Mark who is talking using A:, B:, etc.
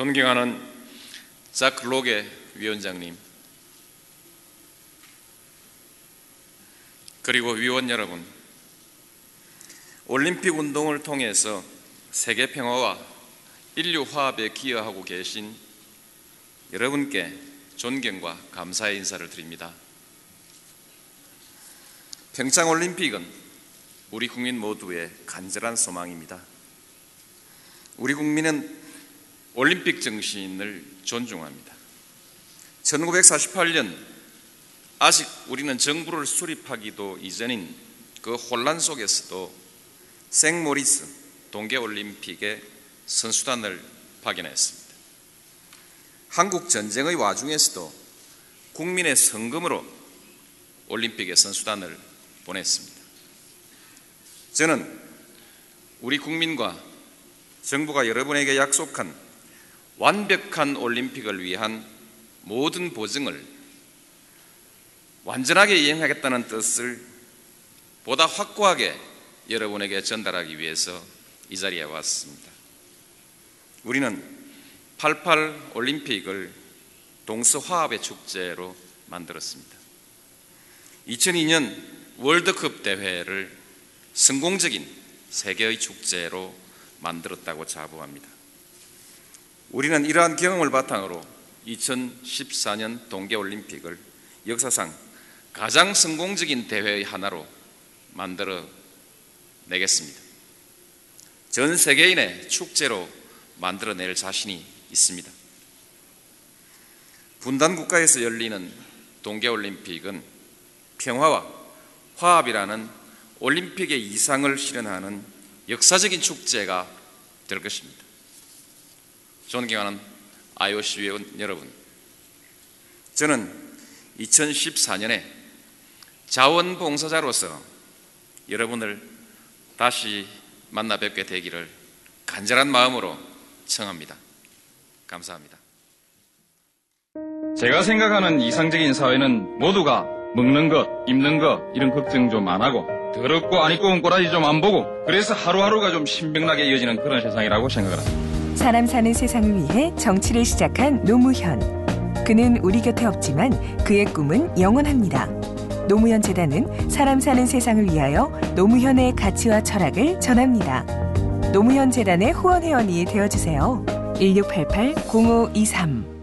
A: 존경하는 작 로게 위원장님 그리고 위원 여러분 올림픽 운동을 통해서 세계 평화와 인류 화합에 기여하고 계신 여러분께 존경과 감사의 인사를 드립니다. 평창 올림픽은 우리 국민 모두의 간절한 소망입니다. 우리 국민은 올림픽 정신을 존중합니다. 1948년 아직 우리는 정부를 수립하기도 이전인 그 혼란 속에서도 생모리스 동계올림픽의 선수단을 파견했습니다. 한국 전쟁의 와중에서도 국민의 성금으로 올림픽의 선수단을 보냈습니다. 저는 우리 국민과 정부가 여러분에게 약속한 완벽한 올림픽을 위한 모든 보증을 완전하게 이행하겠다는 뜻을 보다 확고하게 여러분에게 전달하기 위해서 이 자리에 왔습니다. 우리는 88 올림픽을 동서 화합의 축제로 만들었습니다. 2002년 월드컵 대회를 성공적인 세계의 축제로 만들었다고 자부합니다. 우리는 이러한 경험을 바탕으로 2014년 동계올림픽을 역사상 가장 성공적인 대회의 하나로 만들어 내겠습니다. 전 세계인의 축제로 만들어낼 자신이 있습니다. 분단 국가에서 열리는 동계올림픽은 평화와 화합이라는 올림픽의 이상을 실현하는 역사적인 축제가 될 것입니다. 존경하는 IOC 위원 여러분, 저는 2014년에 자원봉사자로서 여러분을 다시 만나 뵙게 되기를 간절한 마음으로 청합니다. 감사합니다.
B: 제가 생각하는 이상적인 사회는 모두가 먹는 것, 입는 것 이런 걱정 좀 안 하고 더럽고 안 입고 온 꼬라지 좀 안 보고 그래서 하루하루가 좀 신명나게 이어지는 그런 세상이라고 생각을 합니다.
C: 사람 사는 세상을 위해 정치를 시작한 노무현. 그는 우리 곁에 없지만 그의 꿈은 영원합니다. 노무현 재단은 사람 사는 세상을 위하여 노무현의 가치와 철학을 전합니다. 노무현 재단의 후원 회원이 되어 주세요. 1688-0523